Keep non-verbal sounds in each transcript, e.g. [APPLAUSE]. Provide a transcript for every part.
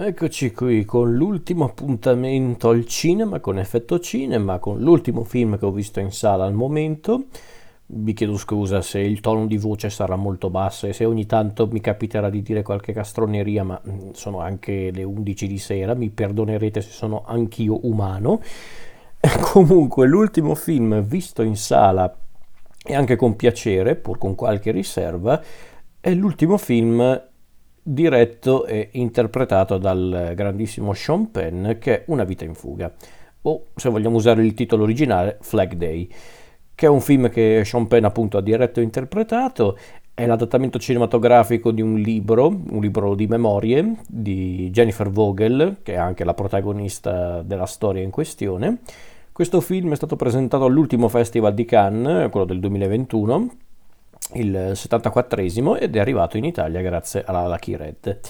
Eccoci qui con l'ultimo appuntamento al cinema, con effetto cinema, con l'ultimo film che ho visto in sala al momento. Vi chiedo scusa se il tono di voce sarà molto basso e se ogni tanto mi capiterà di dire qualche castroneria, ma mm, sono anche le 11 di sera, mi perdonerete se sono anch'io umano. [LAUGHS] Comunque, l'ultimo film visto in sala e anche con piacere, pur con qualche riserva, è l'ultimo film diretto e interpretato dal grandissimo Sean Penn che è Una vita in fuga, o se vogliamo usare il titolo originale Flag Day, che è un film che Sean Penn appunto ha diretto e interpretato, è l'adattamento cinematografico di un libro, un libro di memorie di Jennifer Vogel, che è anche la protagonista della storia in questione. Questo film è stato presentato all'ultimo festival di Cannes, quello del 2021, il 74esimo ed è arrivato in Italia grazie alla Lucky Red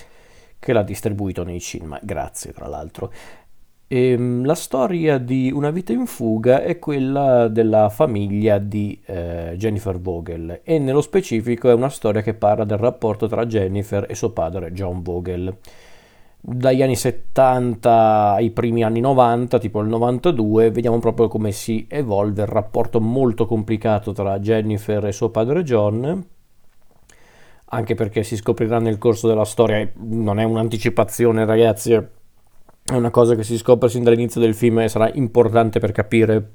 che l'ha distribuito nei cinema, grazie tra l'altro. E, ehm, la storia di Una vita in fuga è quella della famiglia di eh, Jennifer Vogel e nello specifico è una storia che parla del rapporto tra Jennifer e suo padre John Vogel dagli anni 70 ai primi anni 90, tipo il 92, vediamo proprio come si evolve il rapporto molto complicato tra Jennifer e suo padre John, anche perché si scoprirà nel corso della storia, non è un'anticipazione ragazzi, è una cosa che si scopre sin dall'inizio del film e sarà importante per capire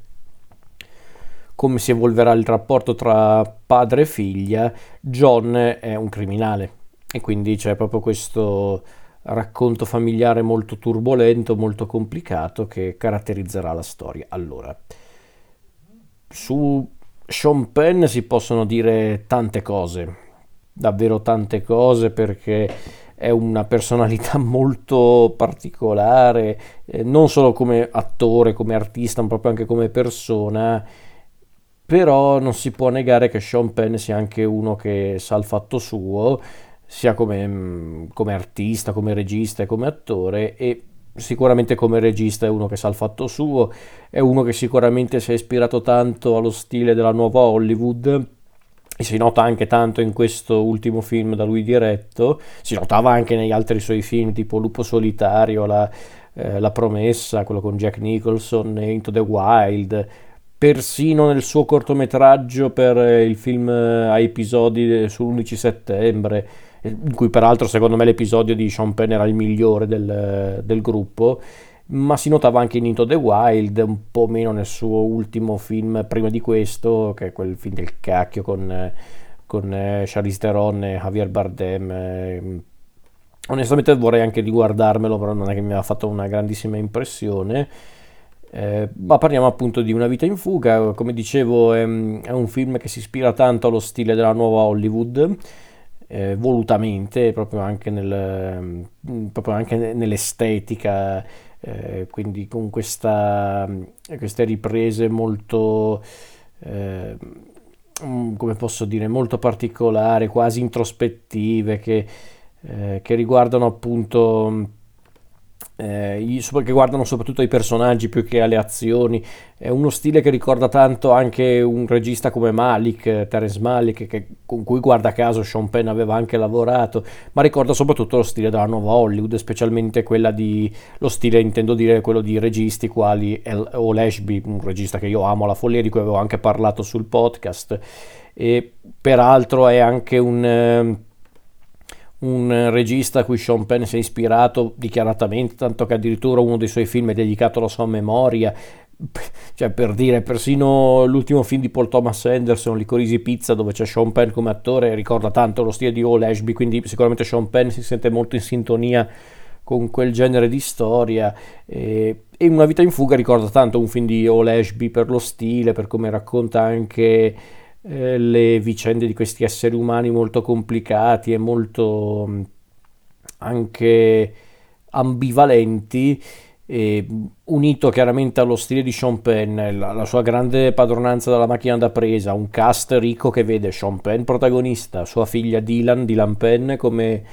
come si evolverà il rapporto tra padre e figlia. John è un criminale e quindi c'è proprio questo racconto familiare molto turbolento, molto complicato che caratterizzerà la storia. Allora, su Sean Penn si possono dire tante cose, davvero tante cose perché è una personalità [LAUGHS] molto particolare, eh, non solo come attore, come artista, ma proprio anche come persona. Però non si può negare che Sean Penn sia anche uno che sa il fatto suo, sia come, mm, come artista, come regista e come attore e sicuramente come regista è uno che sa il fatto suo, è uno che sicuramente si è ispirato tanto allo stile della nuova Hollywood e si nota anche tanto in questo ultimo film da lui diretto, si notava anche negli altri suoi film tipo Lupo Solitario, La, eh, la Promessa, quello con Jack Nicholson, Into the Wild, persino nel suo cortometraggio per il film a episodi sull'11 settembre in cui peraltro secondo me l'episodio di Sean Penn era il migliore del, del gruppo, ma si notava anche in Into the Wild, un po' meno nel suo ultimo film prima di questo, che è quel film del cacchio con, con eh, Charlize Theron e Javier Bardem. Eh, onestamente vorrei anche riguardarmelo, però non è che mi ha fatto una grandissima impressione. Eh, ma parliamo appunto di Una vita in fuga, come dicevo è, è un film che si ispira tanto allo stile della nuova Hollywood eh, volutamente, proprio anche, nel, mm, proprio anche nell'estetica, eh, quindi con questa, queste riprese molto, eh, mm, come posso dire, molto particolari, quasi introspettive, che, eh, che riguardano appunto eh, che guardano soprattutto ai personaggi più che alle azioni. È uno stile che ricorda tanto anche un regista come Malik, Terence Malik, che, con cui guarda caso Sean Penn aveva anche lavorato, ma ricorda soprattutto lo stile della nuova Hollywood, specialmente quella di, lo stile intendo dire quello di registi quali El, o Lashby, un regista che io amo alla follia, di cui avevo anche parlato sul podcast. E peraltro è anche un ehm, un regista a cui Sean Penn si è ispirato dichiaratamente, tanto che addirittura uno dei suoi film è dedicato alla sua memoria. [LAUGHS] Cioè, per dire, persino l'ultimo film di Paul Thomas Anderson, Licorisi Pizza, dove c'è Sean Penn come attore, ricorda tanto lo stile di Hall Ashby, quindi sicuramente Sean Penn si sente molto in sintonia con quel genere di storia. E, e Una vita in fuga ricorda tanto un film di Hall Ashby per lo stile, per come racconta anche eh, le vicende di questi esseri umani molto complicati e molto mm, anche ambivalenti, e unito chiaramente allo stile di Sean Penn, la, la, sua grande padronanza della macchina da presa, un cast ricco che vede Sean Penn protagonista, sua figlia Dylan, Dylan Penn come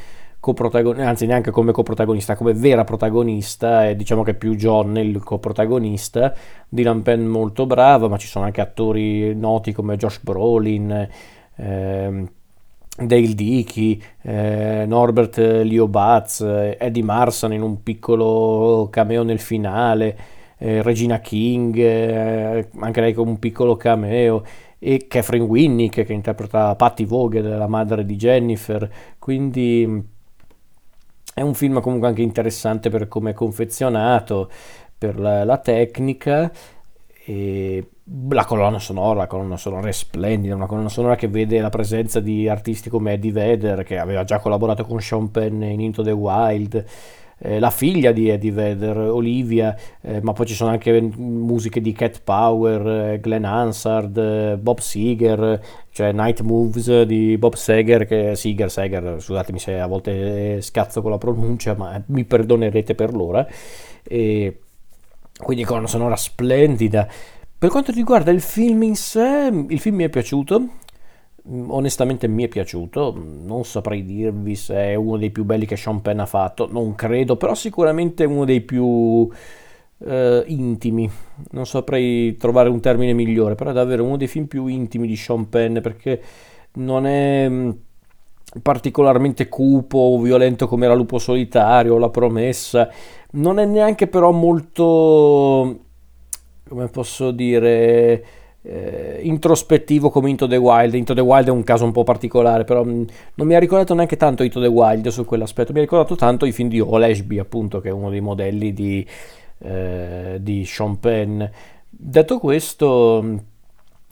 coprotagonista, anzi neanche come coprotagonista, come vera protagonista, e diciamo che più John è il coprotagonista, Dylan Penn molto brava, ma ci sono anche attori noti come Josh Brolin, ehm, Dale Dickey, eh, Norbert Leo Batz, eh, Eddie Marsan in un piccolo cameo nel finale, eh, Regina King, eh, anche lei con un piccolo cameo, e Catherine Winnick che interpreta Patty Vogel, la madre di Jennifer, quindi è un film comunque anche interessante per come è confezionato, per la, la tecnica e la colonna sonora, la colonna sonora è splendida, una colonna sonora che vede la presenza di artisti come Eddie Vedder, che aveva già collaborato con Sean Penn in Into the Wild, eh, la figlia di Eddie Vedder, Olivia, eh, ma poi ci sono anche musiche di Cat Power, eh, Glenn Hansard, eh, Bob Seger, cioè Night Moves di Bob Seger, che Seger, Seger, scusatemi se a volte scazzo con la pronuncia, ma mi perdonerete per l'ora. E quindi colonna sonora splendida. Per quanto riguarda il film in sé, il film mi è piaciuto, mm, onestamente mi è piaciuto, non saprei dirvi se è uno dei più belli che Sean Penn ha fatto, non credo, però sicuramente uno dei più eh, intimi, non saprei trovare un termine migliore, però è davvero uno dei film più intimi di Sean Penn perché non è mm, particolarmente cupo o violento come era Lupo Solitario o La Promessa, non è neanche però molto come posso dire, eh, introspettivo come Into the Wild. Into the Wild è un caso un po' particolare, però mh, mm, non mi ha ricordato neanche tanto Into the Wild su quell'aspetto, mi ha ricordato tanto i film di Oleshby, appunto, che è uno dei modelli di, eh, di Sean Penn. Detto questo, mm,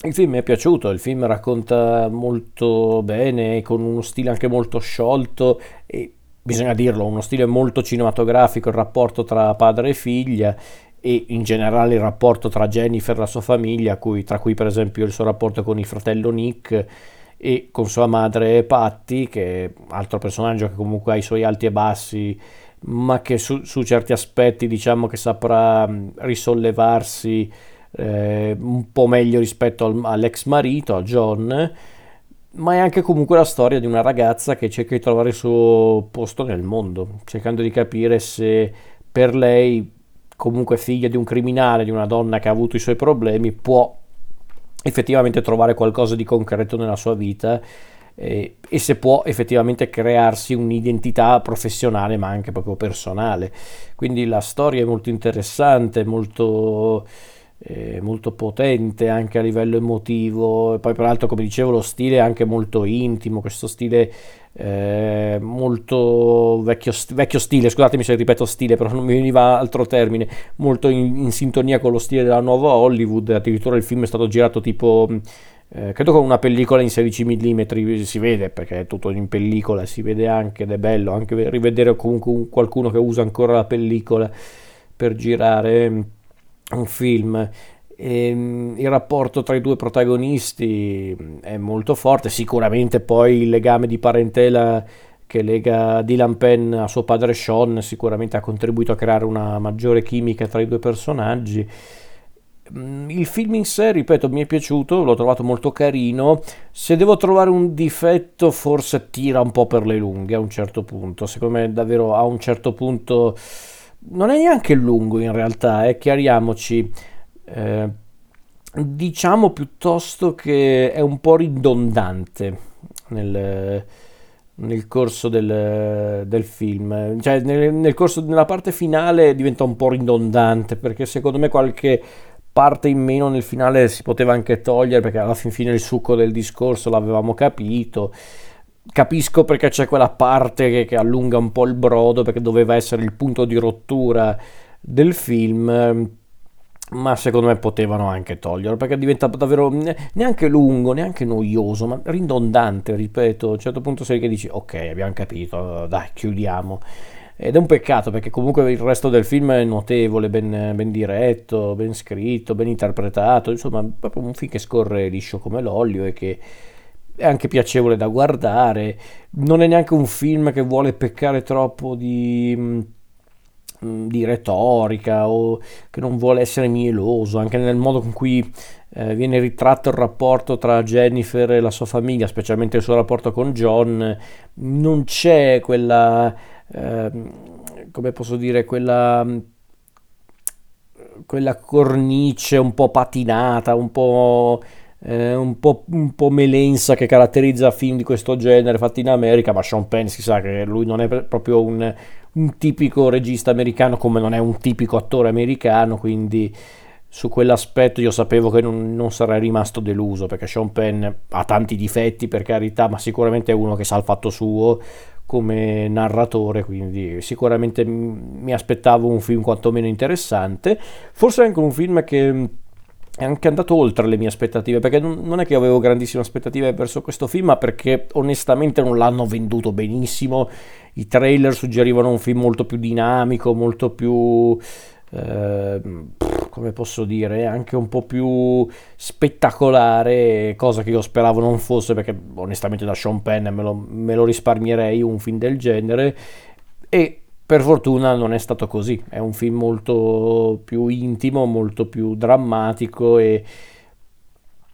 il film mi è piaciuto, il film racconta molto bene, con uno stile anche molto sciolto e bisogna dirlo, uno stile molto cinematografico, il rapporto tra padre e figlia e in generale il rapporto tra Jennifer e la sua famiglia, cui, tra cui per esempio il suo rapporto con il fratello Nick e con sua madre Patty, che è altro personaggio che comunque ha i suoi alti e bassi, ma che su, su certi aspetti diciamo che saprà risollevarsi eh, un po' meglio rispetto al, all'ex marito, a John, ma è anche comunque la storia di una ragazza che cerca di trovare il suo posto nel mondo, cercando di capire se per lei comunque figlia di un criminale, di una donna che ha avuto i suoi problemi, può effettivamente trovare qualcosa di concreto nella sua vita eh, e se può effettivamente crearsi un'identità professionale ma anche proprio personale. Quindi la storia è molto interessante, molto molto potente anche a livello emotivo. E poi peraltro come dicevo lo stile è anche molto intimo questo stile eh, molto vecchio, vecchio, stile scusatemi se ripeto stile però non mi veniva altro termine molto in, in sintonia con lo stile della nuova Hollywood. Addirittura il film è stato girato tipo eh, credo con una pellicola in 16 mm si vede perché è tutto in pellicola si vede anche ed è bello anche rivedere comunque qualcuno che usa ancora la pellicola per girare un film. E, ehm, il rapporto tra i due protagonisti è molto forte, sicuramente poi il legame di parentela che lega Dylan Penn a suo padre Sean sicuramente ha contribuito a creare una maggiore chimica tra i due personaggi. Mm, il film in sé, ripeto, mi è piaciuto, l'ho trovato molto carino. Se devo trovare un difetto, forse tira un po' per le lunghe a un certo punto. Secondo me, davvero a un certo punto non è neanche lungo in realtà, eh, chiariamoci. Eh, diciamo piuttosto che è un po' ridondante nel, nel corso del, del, film, cioè nel, nel corso della parte finale diventa un po' ridondante perché secondo me qualche parte in meno nel finale si poteva anche togliere perché alla fin fine il succo del discorso l'avevamo capito capisco perché c'è quella parte che, che, allunga un po' il brodo perché doveva essere il punto di rottura del film ma secondo me potevano anche toglierlo perché diventa davvero neanche lungo neanche noioso ma ridondante ripeto. A un certo punto sei che dici ok abbiamo capito dai chiudiamo. Ed è un peccato perché comunque il resto del film è notevole, ben, ben diretto, ben scritto, ben interpretato, insomma proprio un film che scorre liscio come l'olio e che è anche piacevole da guardare, non è neanche un film che vuole peccare troppo di, mm, di retorica o che non vuole essere mieloso, anche nel modo con cui eh, viene ritratto il rapporto tra Jennifer e la sua famiglia, specialmente il suo rapporto con John, non c'è quella, eh, come posso dire, quella quella cornice un po' patinata, un po' eh, un, po', un po' melensa che caratterizza film di questo genere fatti in America, ma Sean Penn si sa che lui non è proprio un, un tipico regista americano come non è un tipico attore americano, quindi su quell'aspetto io sapevo che non, non, sarei rimasto deluso perché Sean Penn ha tanti difetti per carità ma sicuramente è uno che sa il fatto suo come narratore quindi sicuramente mi aspettavo un film quantomeno interessante. Forse anche un film che è anche andato oltre le mie aspettative perché non è che avevo grandissime aspettative verso questo film ma perché onestamente non l'hanno venduto benissimo. I trailer suggerivano un film molto più dinamico molto più eh, come posso dire, anche un po' più spettacolare, cosa che io speravo non fosse, perché onestamente da Sean Penn me lo, me lo risparmierei un film del genere, e per fortuna non è stato così, è un film molto più intimo, molto più drammatico e,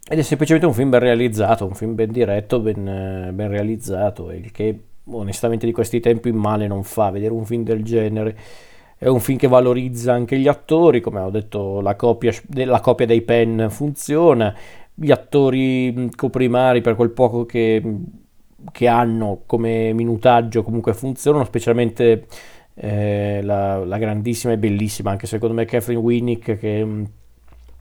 ed è semplicemente un film ben realizzato, un film ben diretto, ben, ben realizzato, il che onestamente di questi tempi male non fa, vedere un film del genere. È un film che valorizza anche gli attori, come ho detto la coppia, la coppia dei Penn funziona, gli attori coprimari per quel poco che, che hanno come minutaggio comunque funzionano, specialmente eh, la, la, grandissima e bellissima, anche secondo me Catherine Winnick che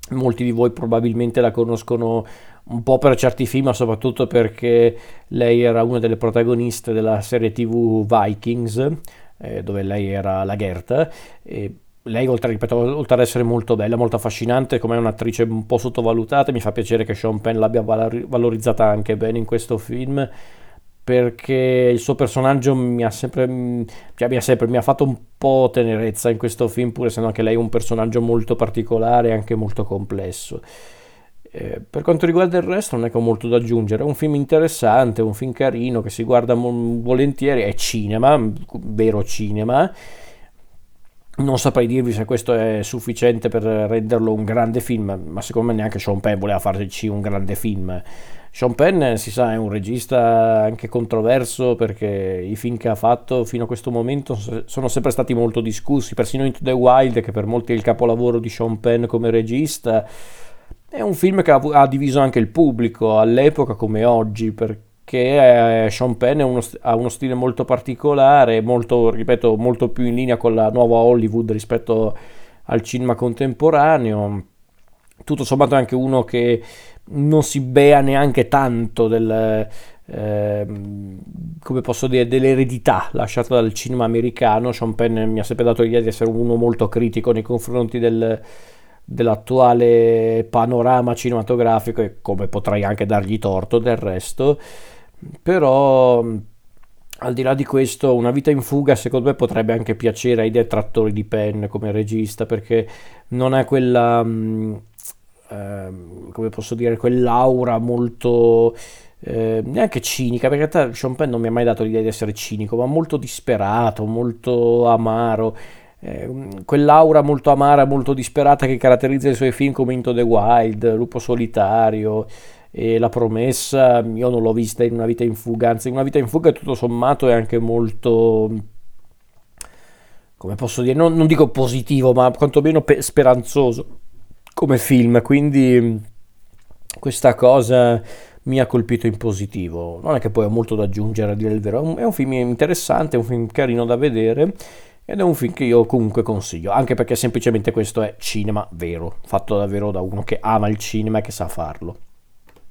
molti di voi probabilmente la conoscono un po' per certi film, ma soprattutto perché lei era una delle protagoniste della serie TV Vikings eh, dove lei era la Gerta. E lei, oltre, ripeto, oltre ad essere molto bella, molto affascinante, come un'attrice un po' sottovalutata, mi fa piacere che Sean Penn l'abbia valorizzata anche bene in questo film perché il suo personaggio mi ha sempre, cioè mi ha sempre mi ha fatto un po' tenerezza in questo film pur essendo anche lei un personaggio molto particolare e anche molto complesso eh, per quanto riguarda il resto non è che ho molto da aggiungere, è un film interessante, un film carino che si guarda volentieri, è cinema, vero cinema. Non saprei dirvi se questo è sufficiente per renderlo un grande film, ma secondo me neanche Sean Penn voleva farci un grande film. Sean Penn, si sa, è un regista anche controverso perché i film che ha fatto fino a questo momento sono sempre stati molto discussi, persino Into the Wild, che per molti è il capolavoro di Sean Penn come regista, è un film che ha, diviso anche il pubblico all'epoca come oggi, perché eh, Sean Penn uno, ha uno stile molto particolare, molto, ripeto, molto più in linea con la nuova Hollywood rispetto al cinema contemporaneo. Tutto sommato è anche uno che non si bea neanche tanto del, eh, come posso dire, dell'eredità lasciata dal cinema americano. Sean Penn mi ha sempre dato l'idea di essere uno molto critico nei confronti del, dell'attuale panorama cinematografico e come potrei anche dargli torto del resto, però al di là di questo una vita in fuga secondo me potrebbe anche piacere ai detrattori di Penn come regista perché non ha quella eh, come posso dire quell'aura molto eh, neanche cinica, perché in realtà Sean Penn non mi ha mai dato l'idea di essere cinico, ma molto disperato, molto amaro eh, quell'aura molto amara, molto disperata che caratterizza i suoi film come Into the Wild, Lupo Solitario e La Promessa, io non l'ho vista in Una vita in fuga, anzi in Una vita in fuga tutto sommato è anche molto, come posso dire, non, non dico positivo, ma quantomeno pe- speranzoso come film, quindi questa cosa mi ha colpito in positivo. Non è che poi ho molto da aggiungere a dire il vero, è un film interessante, è un film carino da vedere ed è un film che io comunque consiglio, anche perché semplicemente questo è cinema vero, fatto davvero da uno che ama il cinema e che sa farlo.